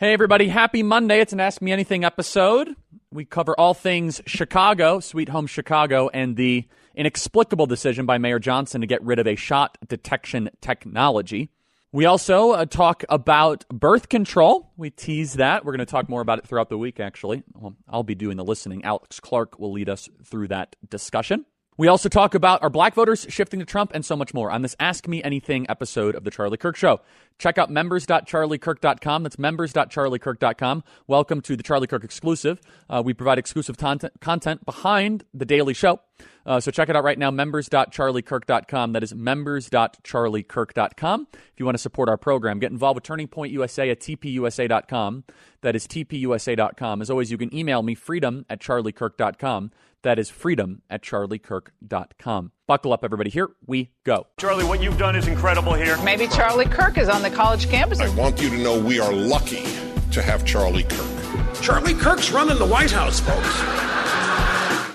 Hey, everybody. Happy Monday. It's an Ask Me Anything episode. We cover all things Chicago, Sweet Home Chicago, and the inexplicable decision by Mayor Johnson to get rid of a shot detection technology. We also uh, talk about birth control. We tease that. We're going to talk more about it throughout the week, actually. Well, I'll be doing the listening. Alex Clark will lead us through that discussion. We also talk about our black voters shifting to Trump and so much more on this Ask Me Anything episode of The Charlie Kirk Show. Check out members.charliekirk.com. That's members.charliekirk.com. Welcome to the Charlie Kirk exclusive. Uh, we provide exclusive content, content behind the daily show. Uh, so check it out right now, members.charliekirk.com. That is members.charliekirk.com. If you want to support our program, get involved with Turning Point USA at tpusa.com. That is tpusa.com. As always, you can email me, freedom at charliekirk.com. That is freedom at charliekirk.com. Buckle up, everybody. Here we go. Charlie, what you've done is incredible here. Maybe Charlie Kirk is on the college campus. I want you to know we are lucky to have Charlie Kirk. Charlie Kirk's running the White House, folks.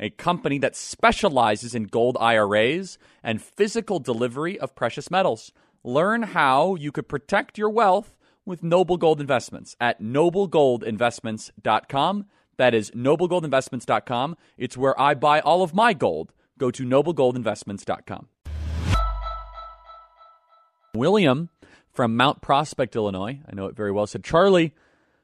a company that specializes in gold IRAs and physical delivery of precious metals. Learn how you could protect your wealth with Noble Gold Investments at noblegoldinvestments.com. That is noblegoldinvestments.com. It's where I buy all of my gold. Go to noblegoldinvestments.com. William from Mount Prospect, Illinois, I know it very well, said, Charlie,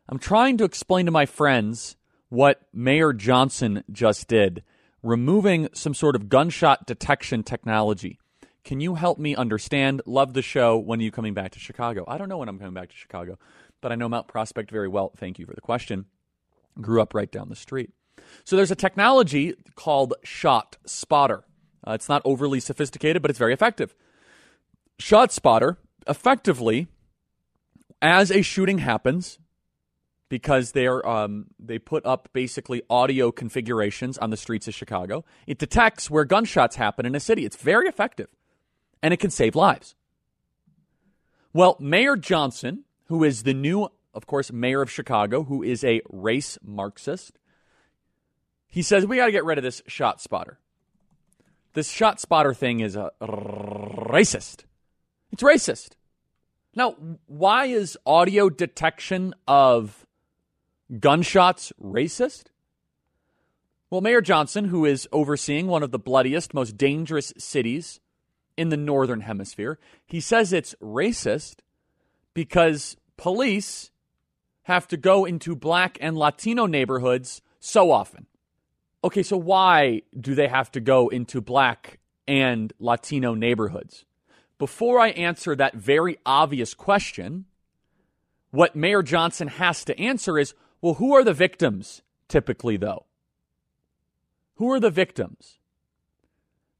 I'm trying to explain to my friends what Mayor Johnson just did, removing some sort of gunshot detection technology. Can you help me understand? Love the show. When are you coming back to Chicago? I don't know when I'm coming back to Chicago, but I know Mount Prospect very well. Thank you for the question. Grew up right down the street. So there's a technology called Shot Spotter. Uh, it's not overly sophisticated, but it's very effective. ShotSpotter effectively, as a shooting happens, because they're um, they put up basically audio configurations on the streets of Chicago. It detects where gunshots happen in a city. It's very effective, and it can save lives. Well, Mayor Johnson, who is the new, of course, mayor of Chicago, who is a race Marxist, he says we got to get rid of this shot spotter. This shot spotter thing is a racist. It's racist. Now, why is audio detection of gunshots racist? Well, Mayor Johnson, who is overseeing one of the bloodiest, most dangerous cities in the Northern Hemisphere, he says it's racist because police have to go into black and Latino neighborhoods so often. Okay, so why do they have to go into black and Latino neighborhoods? Before I answer that very obvious question, what Mayor Johnson has to answer is well, who are the victims typically, though? Who are the victims?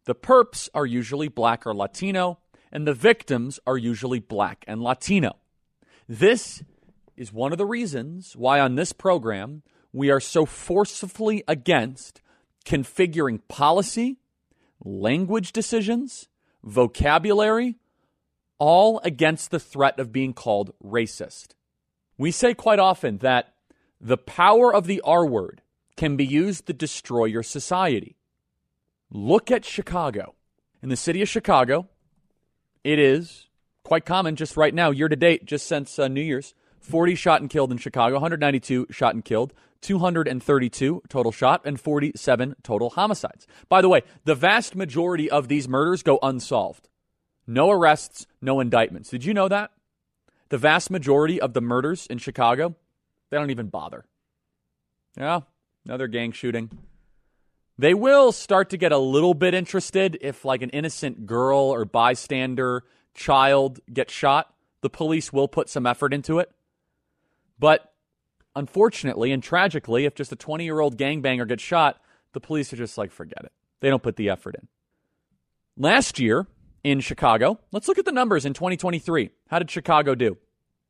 The perps are usually black or Latino, and the victims are usually black and Latino. This is one of the reasons why on this program we are so forcefully against configuring policy, language decisions, vocabulary, all against the threat of being called racist. We say quite often that the power of the R word can be used to destroy your society. Look at Chicago. In the city of Chicago, it is quite common just right now, year to date, just since uh, New Year's, 40 shot and killed in Chicago, 192 shot and killed, 232 total shot, and 47 total homicides. By the way, the vast majority of these murders go unsolved. No arrests, no indictments. Did you know that? The vast majority of the murders in Chicago they don't even bother. Yeah, another gang shooting. They will start to get a little bit interested if, like, an innocent girl or bystander child gets shot. The police will put some effort into it. But unfortunately and tragically, if just a 20 year old gangbanger gets shot, the police are just like, forget it. They don't put the effort in. Last year in Chicago, let's look at the numbers in 2023. How did Chicago do?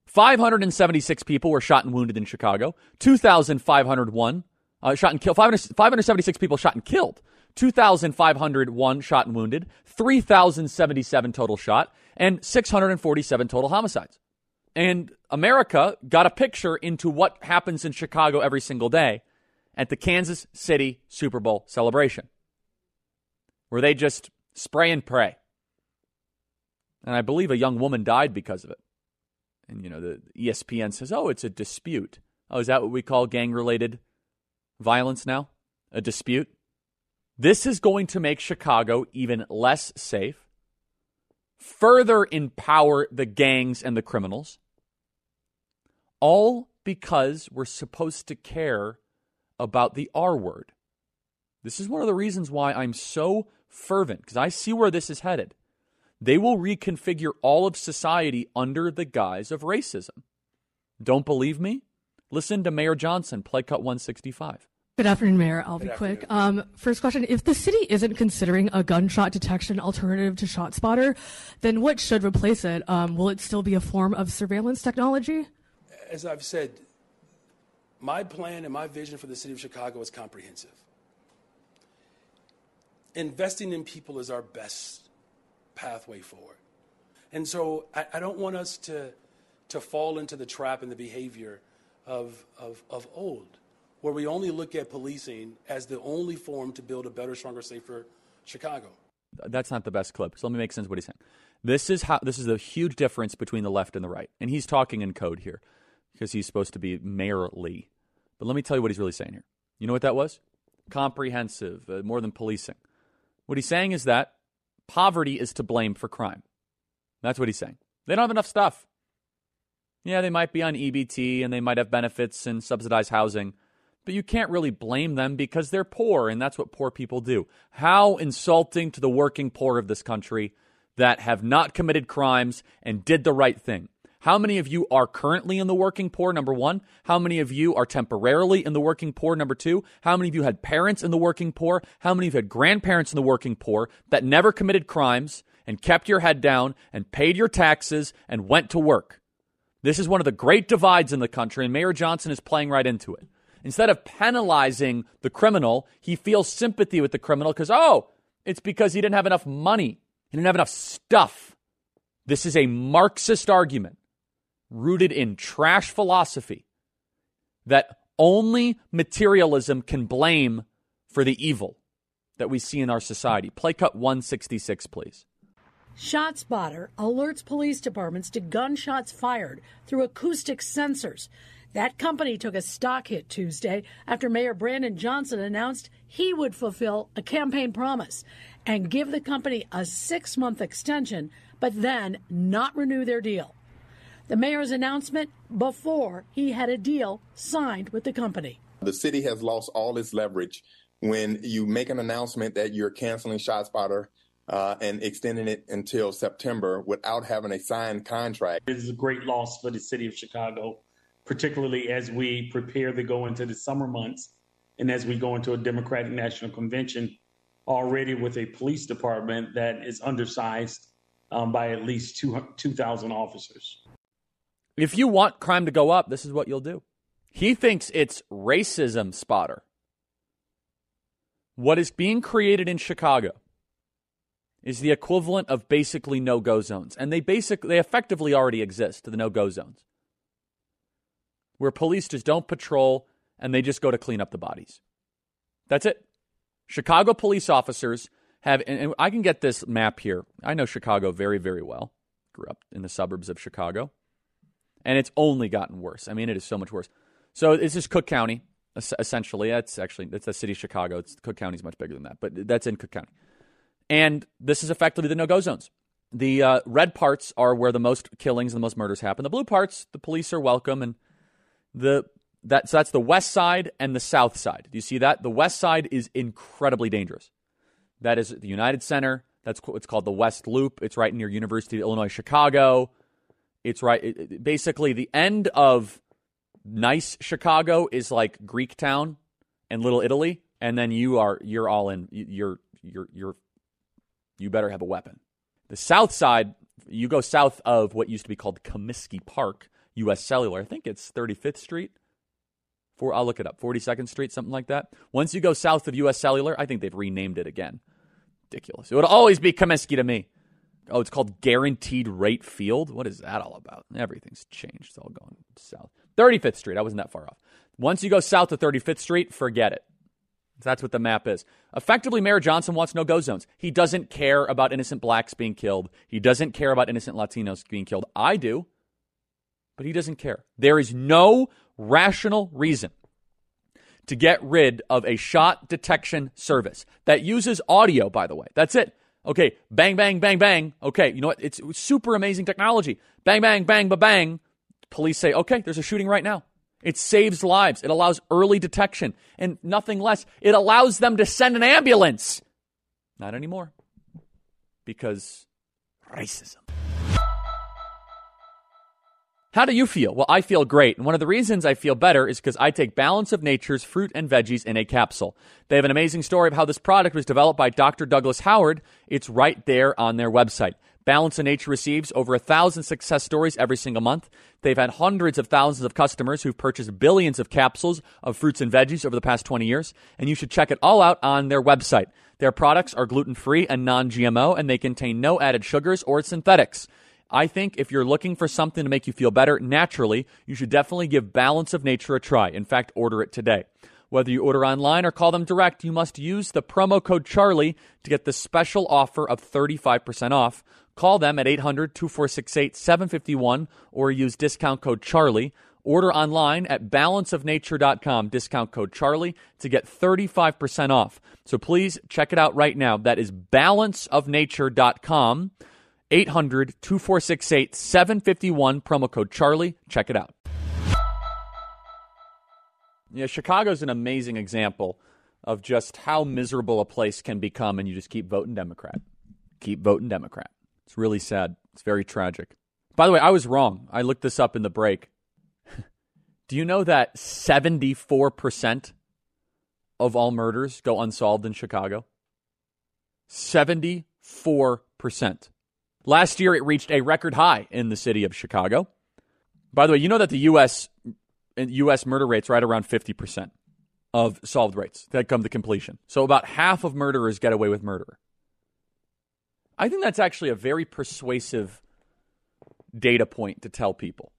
576 people were shot and wounded in Chicago, 2,501 uh, shot and killed. 500, 576 people shot and killed. 2,501 shot and wounded. 3,077 total shot. And 647 total homicides. And America got a picture into what happens in Chicago every single day at the Kansas City Super Bowl celebration, where they just spray and pray. And I believe a young woman died because of it. And, you know, the ESPN says, oh, it's a dispute. Oh, is that what we call gang related violence now? A dispute? This is going to make Chicago even less safe, further empower the gangs and the criminals, all because we're supposed to care about the R word. This is one of the reasons why I'm so fervent, because I see where this is headed. They will reconfigure all of society under the guise of racism. Don't believe me? Listen to Mayor Johnson, play cut 165. Good afternoon, Mayor. I'll be quick. Um, first question: If the city isn't considering a gunshot detection alternative to ShotSpotter, then what should replace it? Um, will it still be a form of surveillance technology? As I've said, my plan and my vision for the city of Chicago is comprehensive. Investing in people is our best pathway forward. And so I, I don't want us to, to fall into the trap and the behavior of, of, of old, where we only look at policing as the only form to build a better, stronger, safer Chicago. That's not the best clip. So let me make sense of what he's saying. This is how this is a huge difference between the left and the right. And he's talking in code here because he's supposed to be mayorly. But let me tell you what he's really saying here. You know what that was? Comprehensive, uh, more than policing. What he's saying is that poverty is to blame for crime. That's what he's saying. They don't have enough stuff. Yeah, they might be on EBT and they might have benefits and subsidized housing, but you can't really blame them because they're poor and that's what poor people do. How insulting to the working poor of this country that have not committed crimes and did the right thing. How many of you are currently in the working poor? Number one. How many of you are temporarily in the working poor? Number two. How many of you had parents in the working poor? How many of you had grandparents in the working poor that never committed crimes and kept your head down and paid your taxes and went to work? This is one of the great divides in the country, and Mayor Johnson is playing right into it. Instead of penalizing the criminal, he feels sympathy with the criminal because, oh, it's because he didn't have enough money. He didn't have enough stuff. This is a Marxist argument rooted in trash philosophy that only materialism can blame for the evil that we see in our society. Play cut 166, please. ShotSpotter alerts police departments to gunshots fired through acoustic sensors. That company took a stock hit Tuesday after Mayor Brandon Johnson announced he would fulfill a campaign promise and give the company a six month extension, but then not renew their deal the mayor's announcement before he had a deal signed with the company. The city has lost all its leverage when you make an announcement that you're canceling ShotSpotter uh, and extending it until September without having a signed contract. This is a great loss for the city of Chicago, particularly as we prepare to go into the summer months and as we go into a Democratic National Convention already with a police department that is undersized um, by at least 2,000 officers. If you want crime to go up, this is what you'll do. He thinks it's racism spotter. What is being created in Chicago is the equivalent of basically no-go zones, and they basically they effectively already exist, the no-go zones. Where police just don't patrol and they just go to clean up the bodies. That's it. Chicago police officers have and I can get this map here. I know Chicago very very well. Grew up in the suburbs of Chicago and it's only gotten worse. I mean, it is so much worse. So this is Cook County, essentially. That's actually that's the city of Chicago. It's Cook County is much bigger than that, but that's in Cook County. And this is effectively the no-go zones. The uh, red parts are where the most killings and the most murders happen. The blue parts, the police are welcome, and the that so that's the west side and the south side. Do you see that? The west side is incredibly dangerous. That is the United Center. That's what's called the West Loop. It's right near University of Illinois Chicago. It's right. It, it, basically, the end of nice Chicago is like Greek town and Little Italy, and then you are you're all in. You're you're you're you better have a weapon. The south side, you go south of what used to be called Comiskey Park, U.S. Cellular. I think it's 35th Street. For I'll look it up. 42nd Street, something like that. Once you go south of U.S. Cellular, I think they've renamed it again. Ridiculous. It would always be Comiskey to me. Oh, it's called Guaranteed Rate Field. What is that all about? Everything's changed. It's all going south. 35th Street. I wasn't that far off. Once you go south of 35th Street, forget it. That's what the map is. Effectively, Mayor Johnson wants no go zones. He doesn't care about innocent blacks being killed. He doesn't care about innocent Latinos being killed. I do, but he doesn't care. There is no rational reason to get rid of a shot detection service that uses audio, by the way. That's it. Okay, bang, bang, bang, bang. Okay, you know what? It's super amazing technology. Bang, bang, bang, ba, bang. Police say, okay, there's a shooting right now. It saves lives. It allows early detection and nothing less. It allows them to send an ambulance. Not anymore. Because racism. How do you feel? Well, I feel great. And one of the reasons I feel better is because I take Balance of Nature's fruit and veggies in a capsule. They have an amazing story of how this product was developed by Dr. Douglas Howard. It's right there on their website. Balance of Nature receives over a thousand success stories every single month. They've had hundreds of thousands of customers who've purchased billions of capsules of fruits and veggies over the past 20 years. And you should check it all out on their website. Their products are gluten free and non GMO, and they contain no added sugars or synthetics. I think if you're looking for something to make you feel better naturally, you should definitely give Balance of Nature a try. In fact, order it today. Whether you order online or call them direct, you must use the promo code Charlie to get the special offer of 35% off. Call them at 800 2468 751 or use discount code Charlie. Order online at balanceofnature.com, discount code Charlie, to get 35% off. So please check it out right now. That is balanceofnature.com. 800 2468 751, promo code Charlie. Check it out. Yeah, Chicago's an amazing example of just how miserable a place can become, and you just keep voting Democrat. Keep voting Democrat. It's really sad. It's very tragic. By the way, I was wrong. I looked this up in the break. Do you know that 74% of all murders go unsolved in Chicago? 74%. Last year, it reached a record high in the city of Chicago. By the way, you know that the U.S. U.S. murder rate's right around 50% of solved rates that come to completion. So about half of murderers get away with murder. I think that's actually a very persuasive data point to tell people.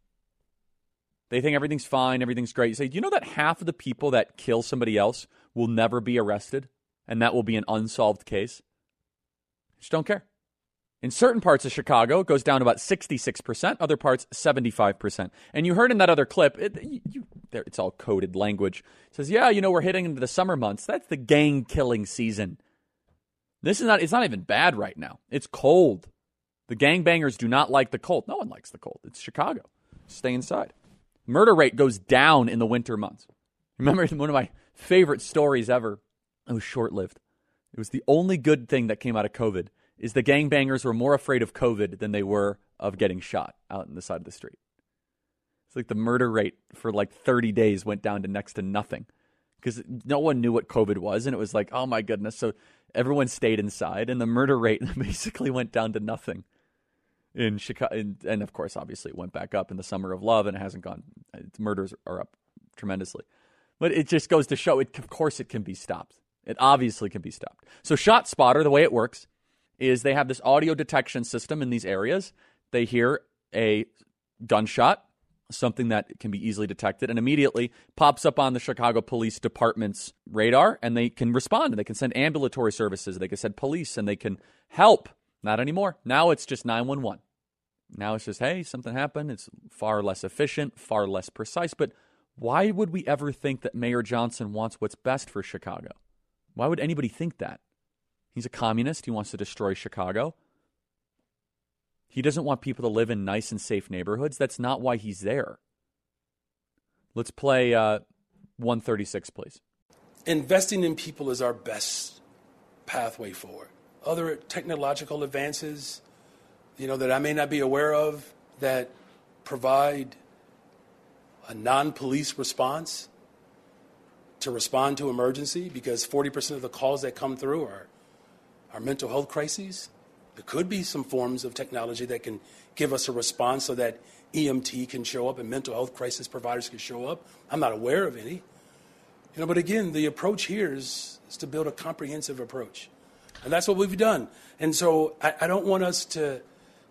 They think everything's fine, everything's great. You say, do you know that half of the people that kill somebody else will never be arrested? And that will be an unsolved case? Just don't care. In certain parts of Chicago, it goes down about 66%, other parts, 75%. And you heard in that other clip, it, you, there, it's all coded language. It says, yeah, you know, we're hitting into the summer months. That's the gang killing season. This is not, it's not even bad right now. It's cold. The gangbangers do not like the cold. No one likes the cold. It's Chicago. Stay inside. Murder rate goes down in the winter months. Remember one of my favorite stories ever? It was short lived. It was the only good thing that came out of COVID is the gangbangers were more afraid of COVID than they were of getting shot out in the side of the street. It's like the murder rate for like 30 days went down to next to nothing because no one knew what COVID was. And it was like, oh my goodness. So everyone stayed inside and the murder rate basically went down to nothing in Chicago. And, of course, obviously, it went back up in the summer of love and it hasn't gone, murders are up tremendously. But it just goes to show it, of course, it can be stopped. It obviously can be stopped. So, ShotSpotter, the way it works is they have this audio detection system in these areas. They hear a gunshot, something that can be easily detected, and immediately pops up on the Chicago Police Department's radar, and they can respond. And they can send ambulatory services, they can send police, and they can help. Not anymore. Now it's just 911. Now it's just, hey, something happened. It's far less efficient, far less precise. But why would we ever think that Mayor Johnson wants what's best for Chicago? Why would anybody think that? He's a communist. He wants to destroy Chicago. He doesn't want people to live in nice and safe neighborhoods. That's not why he's there. Let's play uh, 136, please. Investing in people is our best pathway forward. Other technological advances, you know, that I may not be aware of that provide a non-police response to respond to emergency because 40% of the calls that come through are our mental health crises. There could be some forms of technology that can give us a response so that EMT can show up and mental health crisis providers can show up. I'm not aware of any. You know, but again, the approach here is, is to build a comprehensive approach. And that's what we've done. And so I, I don't want us to,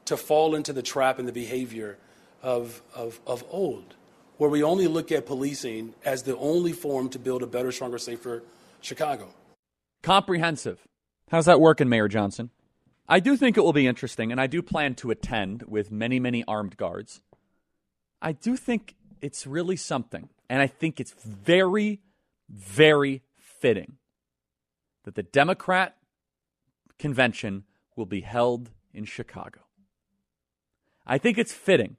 to fall into the trap and the behavior of, of, of old, where we only look at policing as the only form to build a better, stronger, safer Chicago. Comprehensive. How's that working, Mayor Johnson? I do think it will be interesting, and I do plan to attend with many, many armed guards. I do think it's really something, and I think it's very, very fitting that the Democrat convention will be held in Chicago. I think it's fitting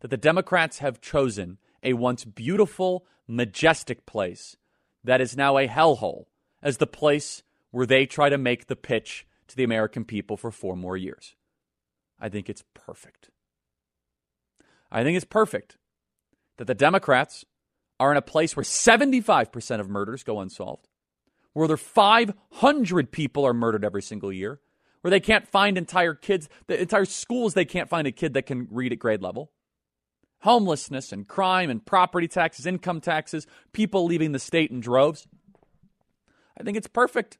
that the Democrats have chosen a once beautiful, majestic place that is now a hellhole as the place where they try to make the pitch to the American people for four more years. I think it's perfect. I think it's perfect that the Democrats are in a place where 75% of murders go unsolved, where there 500 people are murdered every single year, where they can't find entire kids, the entire schools, they can't find a kid that can read at grade level. Homelessness and crime and property taxes, income taxes, people leaving the state in droves. I think it's perfect.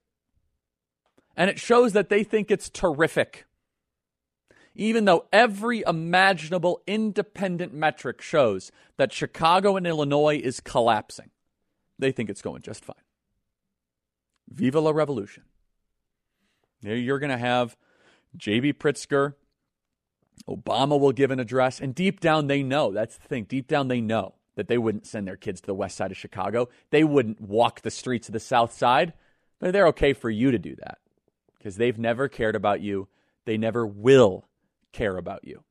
And it shows that they think it's terrific. Even though every imaginable independent metric shows that Chicago and Illinois is collapsing, they think it's going just fine. Viva la revolution. You're going to have J.B. Pritzker. Obama will give an address. And deep down, they know. That's the thing. Deep down, they know that they wouldn't send their kids to the west side of Chicago. They wouldn't walk the streets of the south side. But they're okay for you to do that because they've never cared about you. They never will care about you.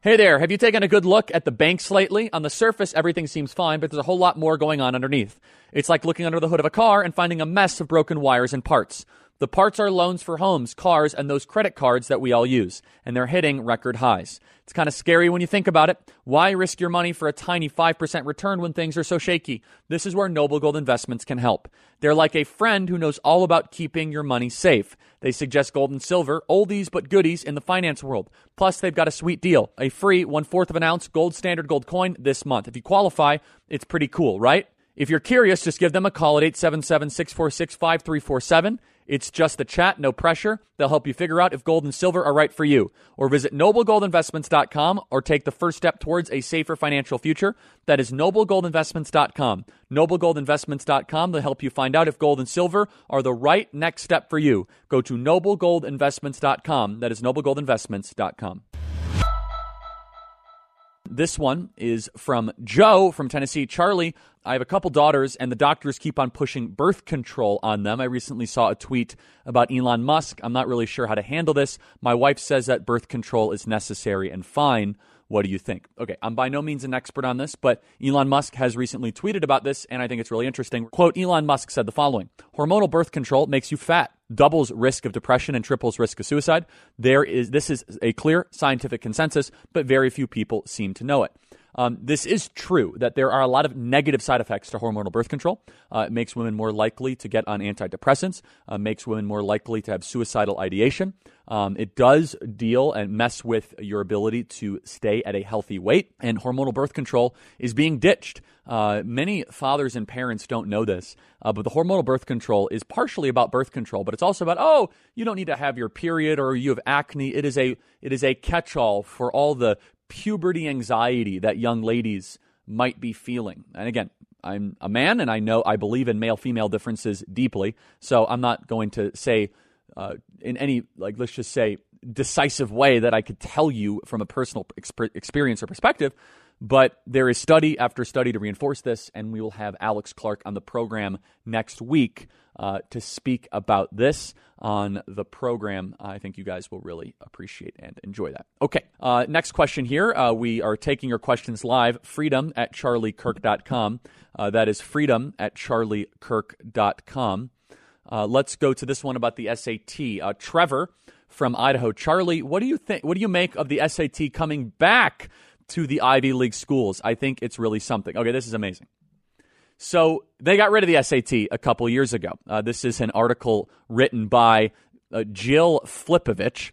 Hey there, have you taken a good look at the banks lately? On the surface, everything seems fine, but there's a whole lot more going on underneath. It's like looking under the hood of a car and finding a mess of broken wires and parts. The parts are loans for homes, cars, and those credit cards that we all use, and they're hitting record highs. It's kind of scary when you think about it. Why risk your money for a tiny 5% return when things are so shaky? This is where Noble Gold Investments can help. They're like a friend who knows all about keeping your money safe. They suggest gold and silver, oldies but goodies in the finance world. Plus, they've got a sweet deal a free one fourth of an ounce gold standard gold coin this month. If you qualify, it's pretty cool, right? If you're curious, just give them a call at 877 646 5347. It's just the chat, no pressure. They'll help you figure out if gold and silver are right for you. Or visit noblegoldinvestments.com or take the first step towards a safer financial future. That is noblegoldinvestments.com. Noblegoldinvestments.com. They'll help you find out if gold and silver are the right next step for you. Go to noblegoldinvestments.com. That is noblegoldinvestments.com. This one is from Joe from Tennessee. Charlie, I have a couple daughters, and the doctors keep on pushing birth control on them. I recently saw a tweet about Elon Musk. I'm not really sure how to handle this. My wife says that birth control is necessary and fine. What do you think? Okay, I'm by no means an expert on this, but Elon Musk has recently tweeted about this, and I think it's really interesting. Quote Elon Musk said the following Hormonal birth control makes you fat, doubles risk of depression, and triples risk of suicide. There is, this is a clear scientific consensus, but very few people seem to know it. Um, this is true that there are a lot of negative side effects to hormonal birth control. Uh, it makes women more likely to get on antidepressants, uh, makes women more likely to have suicidal ideation. Um, it does deal and mess with your ability to stay at a healthy weight, and hormonal birth control is being ditched. Uh, many fathers and parents don't know this, uh, but the hormonal birth control is partially about birth control, but it's also about oh, you don't need to have your period or you have acne. It is a it is a catch-all for all the puberty anxiety that young ladies might be feeling. And again, I'm a man and I know I believe in male female differences deeply. So I'm not going to say uh, in any, like, let's just say, decisive way that I could tell you from a personal exp- experience or perspective. But there is study after study to reinforce this, and we will have Alex Clark on the program next week uh, to speak about this on the program. I think you guys will really appreciate and enjoy that. Okay, uh, next question here. Uh, we are taking your questions live. Freedom at charliekirk.com. Uh, that is freedom at charliekirk.com. Uh, let's go to this one about the SAT. Uh, Trevor from Idaho. Charlie, what do you think? What do you make of the SAT coming back to the Ivy League schools? I think it's really something. Okay, this is amazing. So they got rid of the SAT a couple years ago. Uh, this is an article written by uh, Jill Flipovich.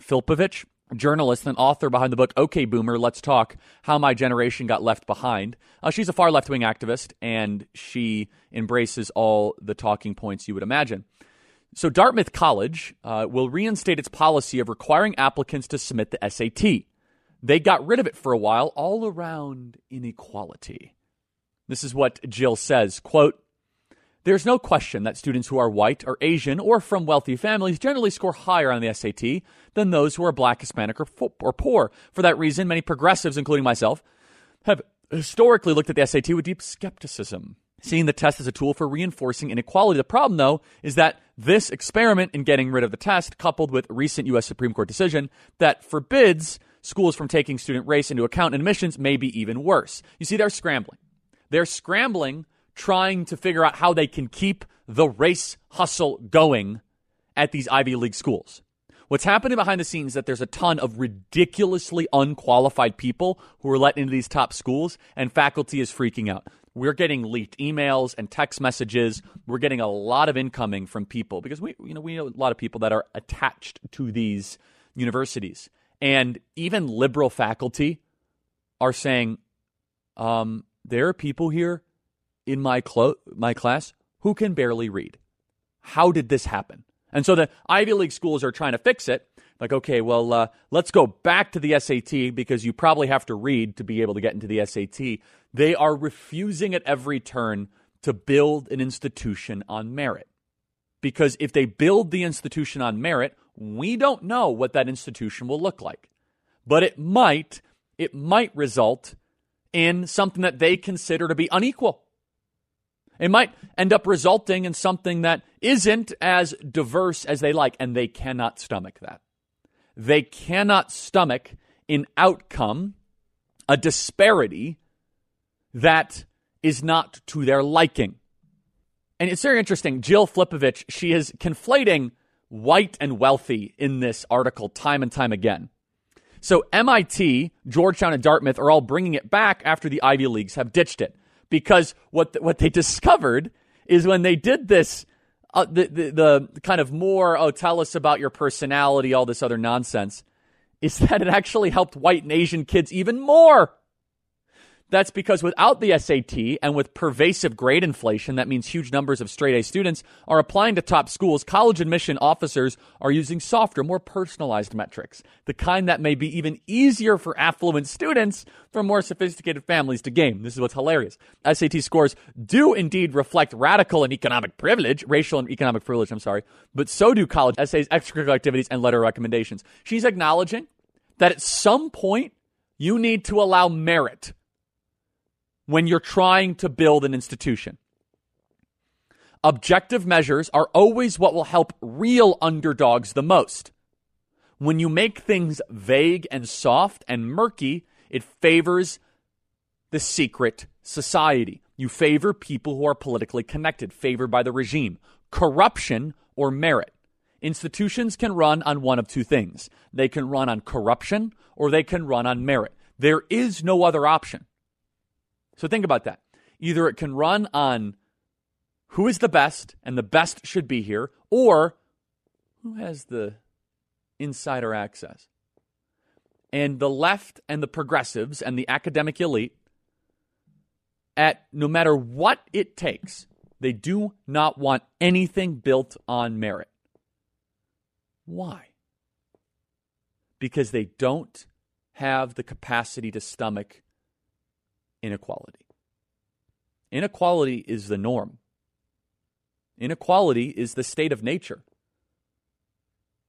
Filpovich. journalist and author behind the book OK Boomer, Let's Talk How My Generation Got Left Behind. Uh, she's a far left wing activist, and she embraces all the talking points you would imagine. So, Dartmouth College uh, will reinstate its policy of requiring applicants to submit the SAT. They got rid of it for a while, all around inequality. This is what Jill says quote, there's no question that students who are white or Asian or from wealthy families generally score higher on the SAT than those who are black, Hispanic, or, fo- or poor. For that reason, many progressives, including myself, have historically looked at the SAT with deep skepticism, seeing the test as a tool for reinforcing inequality. The problem, though, is that this experiment in getting rid of the test, coupled with recent U.S. Supreme Court decision that forbids schools from taking student race into account in admissions, may be even worse. You see, they're scrambling. They're scrambling trying to figure out how they can keep the race hustle going at these Ivy League schools. What's happening behind the scenes is that there's a ton of ridiculously unqualified people who are let into these top schools, and faculty is freaking out. We're getting leaked emails and text messages. We're getting a lot of incoming from people because we, you know, we know a lot of people that are attached to these universities, and even liberal faculty are saying, um, there are people here in my clo- my class who can barely read. How did this happen? And so the Ivy League schools are trying to fix it. Like, okay, well, uh, let's go back to the SAT because you probably have to read to be able to get into the SAT. They are refusing at every turn to build an institution on merit. Because if they build the institution on merit, we don't know what that institution will look like. But it might, it might result in something that they consider to be unequal. It might end up resulting in something that isn't as diverse as they like, and they cannot stomach that. They cannot stomach an outcome, a disparity that is not to their liking. And it's very interesting. Jill Flipovich, she is conflating white and wealthy in this article time and time again. So MIT, Georgetown, and Dartmouth are all bringing it back after the Ivy Leagues have ditched it because what the, what they discovered is when they did this uh, the, the, the kind of more oh tell us about your personality all this other nonsense is that it actually helped white and asian kids even more that's because without the SAT and with pervasive grade inflation, that means huge numbers of straight A students are applying to top schools. College admission officers are using softer, more personalized metrics, the kind that may be even easier for affluent students from more sophisticated families to game. This is what's hilarious. SAT scores do indeed reflect radical and economic privilege, racial and economic privilege, I'm sorry, but so do college essays, extracurricular activities, and letter recommendations. She's acknowledging that at some point you need to allow merit when you're trying to build an institution. Objective measures are always what will help real underdogs the most. When you make things vague and soft and murky, it favors the secret society. You favor people who are politically connected, favored by the regime, corruption or merit. Institutions can run on one of two things they can run on corruption or they can run on merit. There is no other option. So think about that. Either it can run on who is the best, and the best should be here, or who has the insider access. And the left and the progressives and the academic elite, at no matter what it takes, they do not want anything built on merit. Why? Because they don't have the capacity to stomach inequality. Inequality is the norm. Inequality is the state of nature.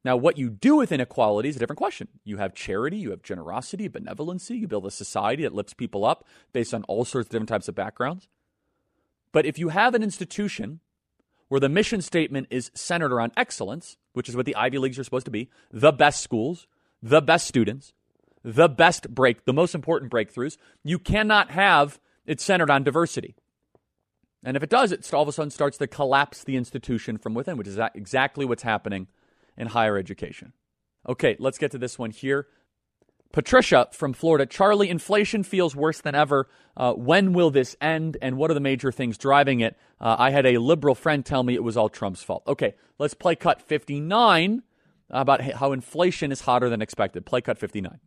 Now, what you do with inequality is a different question. You have charity, you have generosity, benevolency, you build a society that lifts people up based on all sorts of different types of backgrounds. But if you have an institution where the mission statement is centered around excellence, which is what the Ivy Leagues are supposed to be, the best schools, the best students, the best break, the most important breakthroughs. You cannot have it centered on diversity. And if it does, it all of a sudden starts to collapse the institution from within, which is exactly what's happening in higher education. Okay, let's get to this one here. Patricia from Florida. Charlie, inflation feels worse than ever. Uh, when will this end? And what are the major things driving it? Uh, I had a liberal friend tell me it was all Trump's fault. Okay, let's play cut 59 about how inflation is hotter than expected. Play cut 59.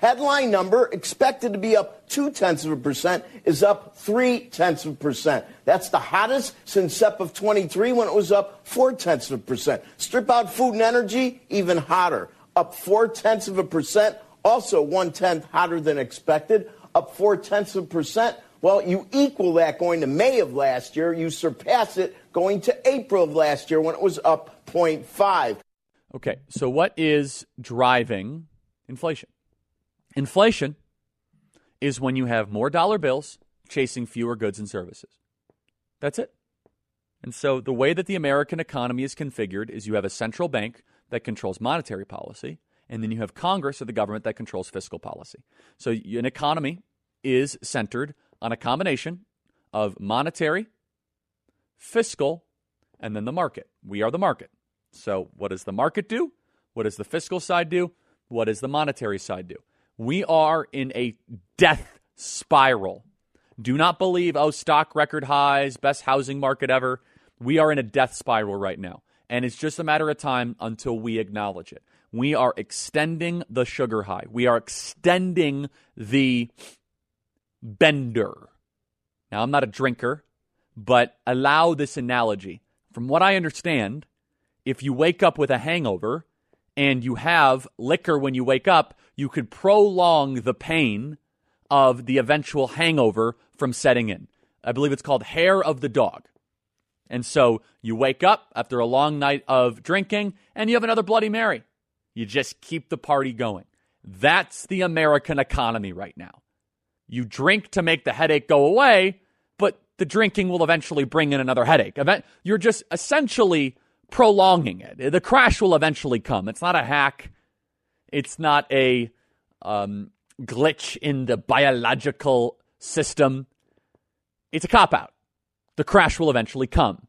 Headline number expected to be up two tenths of a percent is up three tenths of a percent. That's the hottest since SEP of 23 when it was up four tenths of a percent. Strip out food and energy, even hotter, up four tenths of a percent, also one tenth hotter than expected, up four tenths of a percent. Well, you equal that going to May of last year. You surpass it going to April of last year when it was up 0.5. Okay, so what is driving inflation? Inflation is when you have more dollar bills chasing fewer goods and services. That's it. And so the way that the American economy is configured is you have a central bank that controls monetary policy, and then you have Congress or the government that controls fiscal policy. So an economy is centered on a combination of monetary, fiscal, and then the market. We are the market. So what does the market do? What does the fiscal side do? What does the monetary side do? We are in a death spiral. Do not believe, oh, stock record highs, best housing market ever. We are in a death spiral right now. And it's just a matter of time until we acknowledge it. We are extending the sugar high. We are extending the bender. Now, I'm not a drinker, but allow this analogy. From what I understand, if you wake up with a hangover and you have liquor when you wake up, you could prolong the pain of the eventual hangover from setting in. I believe it's called hair of the dog. And so you wake up after a long night of drinking and you have another Bloody Mary. You just keep the party going. That's the American economy right now. You drink to make the headache go away, but the drinking will eventually bring in another headache. You're just essentially prolonging it. The crash will eventually come. It's not a hack. It's not a um, glitch in the biological system. It's a cop out. The crash will eventually come.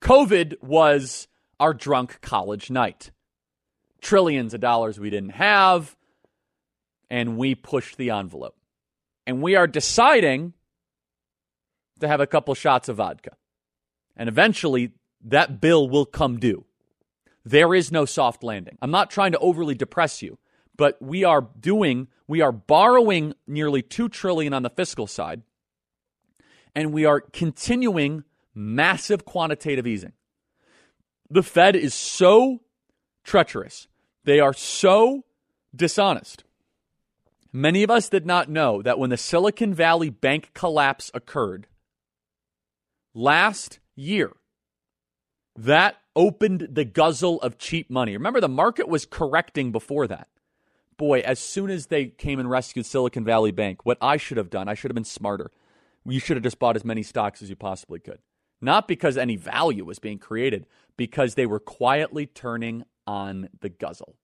COVID was our drunk college night. Trillions of dollars we didn't have, and we pushed the envelope. And we are deciding to have a couple shots of vodka. And eventually, that bill will come due. There is no soft landing. I'm not trying to overly depress you, but we are doing, we are borrowing nearly 2 trillion on the fiscal side, and we are continuing massive quantitative easing. The Fed is so treacherous. They are so dishonest. Many of us did not know that when the Silicon Valley bank collapse occurred last year, that opened the guzzle of cheap money. Remember, the market was correcting before that. Boy, as soon as they came and rescued Silicon Valley Bank, what I should have done, I should have been smarter. You should have just bought as many stocks as you possibly could. Not because any value was being created, because they were quietly turning on the guzzle.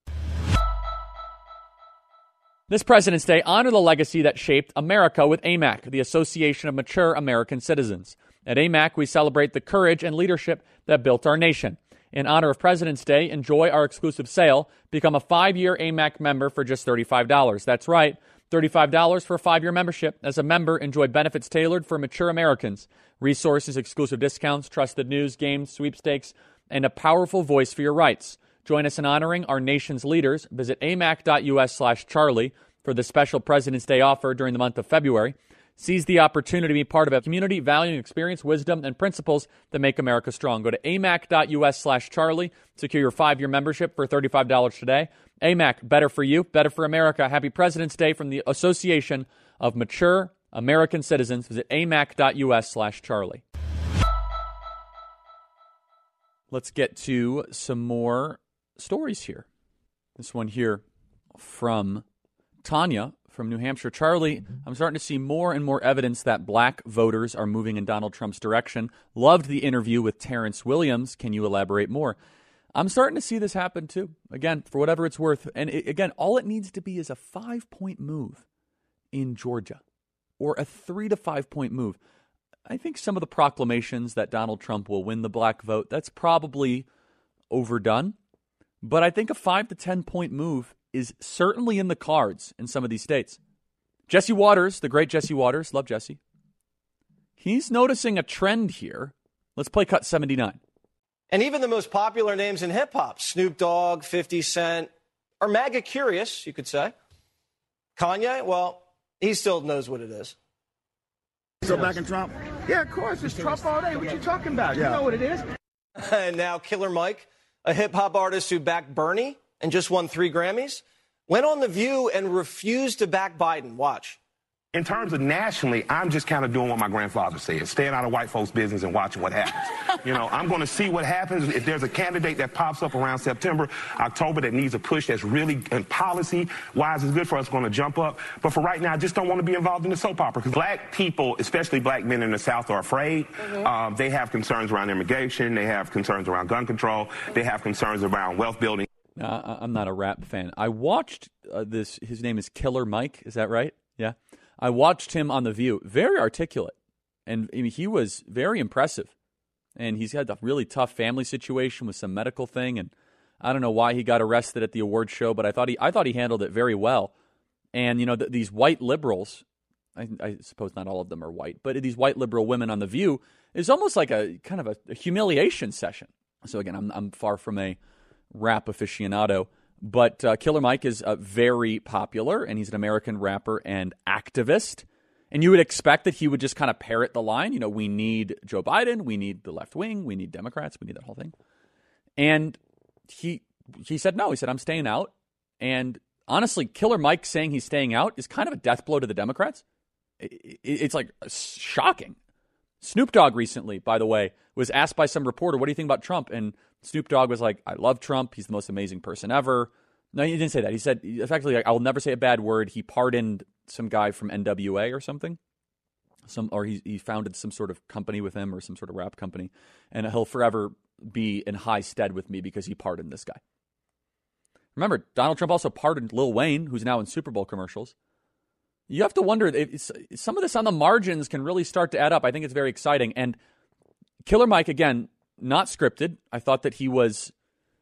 This President's Day, honor the legacy that shaped America with AMAC, the Association of Mature American Citizens. At AMAC, we celebrate the courage and leadership that built our nation. In honor of President's Day, enjoy our exclusive sale. Become a five year AMAC member for just $35. That's right, $35 for a five year membership. As a member, enjoy benefits tailored for mature Americans, resources, exclusive discounts, trusted news, games, sweepstakes, and a powerful voice for your rights. Join us in honoring our nation's leaders. Visit amac.us slash Charlie for the special President's Day offer during the month of February. Seize the opportunity to be part of a community valuing experience, wisdom, and principles that make America strong. Go to amac.us slash Charlie. Secure your five-year membership for $35 today. AMAC, better for you, better for America. Happy President's Day from the Association of Mature American Citizens. Visit amac.us slash Charlie. Let's get to some more stories here. This one here from Tanya from New Hampshire. Charlie, I'm starting to see more and more evidence that black voters are moving in Donald Trump's direction. Loved the interview with Terrence Williams. Can you elaborate more? I'm starting to see this happen too. Again, for whatever it's worth. And it, again, all it needs to be is a five point move in Georgia or a three to five point move. I think some of the proclamations that Donald Trump will win the black vote, that's probably overdone. But I think a five to 10 point move is certainly in the cards in some of these states. Jesse Watters, the great Jesse Watters, love Jesse. He's noticing a trend here. Let's play cut 79. And even the most popular names in hip hop, Snoop Dogg, 50 Cent, are MAGA curious, you could say. Kanye, well, he still knows what it is. So back in Trump? Yeah, of course. It's Trump all day. What you talking about? Yeah. You know what it is. and now Killer Mike, a hip hop artist who backed Bernie and just won three Grammys, went on The View and refused to back Biden. Watch. In terms of nationally, I'm just kind of doing what my grandfather said, staying out of white folks' business and watching what happens. you know, I'm going to see what happens if there's a candidate that pops up around September, October that needs a push that's really and policy wise is good for us, going to jump up. But for right now, I just don't want to be involved in the soap opera because black people, especially black men in the South, are afraid. Mm-hmm. Um, they have concerns around immigration, they have concerns around gun control, they have concerns around wealth building. I'm not a rap fan. I watched uh, this. His name is Killer Mike. Is that right? Yeah. I watched him on The View. Very articulate, and I mean, he was very impressive. And he's had a really tough family situation with some medical thing, and I don't know why he got arrested at the award show, but I thought he I thought he handled it very well. And you know, th- these white liberals, I, I suppose not all of them are white, but these white liberal women on The View is almost like a kind of a, a humiliation session. So again, I'm I'm far from a rap aficionado, but uh, Killer Mike is uh, very popular, and he's an American rapper and activist. And you would expect that he would just kind of parrot the line, you know, we need Joe Biden, we need the left wing, we need Democrats, we need that whole thing. And he he said no. He said I'm staying out. And honestly, Killer Mike saying he's staying out is kind of a death blow to the Democrats. It- it- It's like shocking. Snoop Dogg recently, by the way, was asked by some reporter, "What do you think about Trump?" And Snoop Dogg was like, "I love Trump. He's the most amazing person ever." No, he didn't say that. He said effectively, like, "I will never say a bad word." He pardoned some guy from NWA or something, some or he he founded some sort of company with him or some sort of rap company, and he'll forever be in high stead with me because he pardoned this guy. Remember, Donald Trump also pardoned Lil Wayne, who's now in Super Bowl commercials. You have to wonder if some of this on the margins can really start to add up. I think it's very exciting. And Killer Mike, again, not scripted. I thought that he was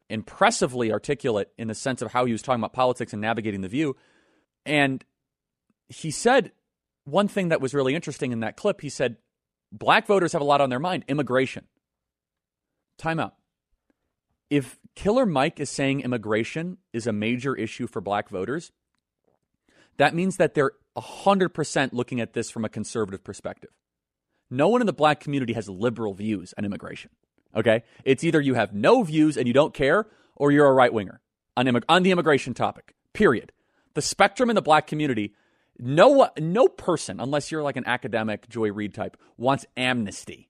impressively articulate in the sense of how he was talking about politics and navigating the view. And he said one thing that was really interesting in that clip. He said, Black voters have a lot on their mind immigration. Time out. If Killer Mike is saying immigration is a major issue for black voters, that means that they're 100% looking at this from a conservative perspective. No one in the black community has liberal views on immigration. Okay? It's either you have no views and you don't care, or you're a right winger on, immig- on the immigration topic, period. The spectrum in the black community, no, no person, unless you're like an academic Joy Reid type, wants amnesty.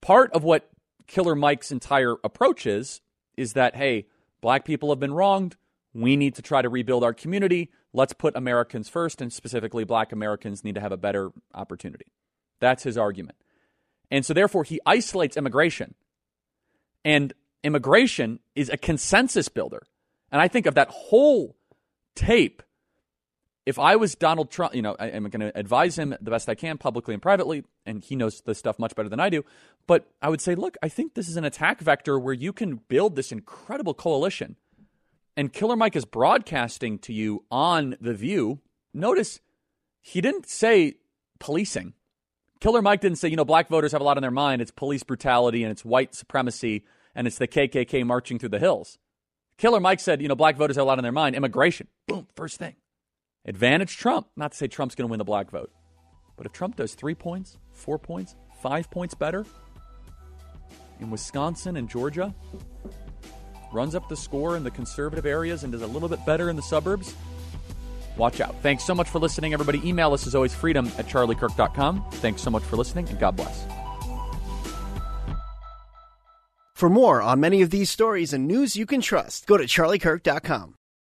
Part of what Killer Mike's entire approach is, is that, hey, black people have been wronged. We need to try to rebuild our community. Let's put Americans first, and specifically black Americans need to have a better opportunity. That's his argument. And so, therefore, he isolates immigration. And immigration is a consensus builder. And I think of that whole tape. If I was Donald Trump, you know, I am going to advise him the best I can publicly and privately, and he knows this stuff much better than I do. But I would say, look, I think this is an attack vector where you can build this incredible coalition. And Killer Mike is broadcasting to you on The View. Notice he didn't say policing. Killer Mike didn't say, you know, black voters have a lot on their mind. It's police brutality and it's white supremacy and it's the KKK marching through the hills. Killer Mike said, you know, black voters have a lot on their mind. Immigration. Boom, first thing. Advantage Trump. Not to say Trump's going to win the black vote. But if Trump does three points, four points, five points better in Wisconsin and Georgia, runs up the score in the conservative areas and does a little bit better in the suburbs, watch out. Thanks so much for listening, everybody. Email us as always, freedom at charliekirk.com. Thanks so much for listening, and God bless. For more on many of these stories and news you can trust, go to charliekirk.com.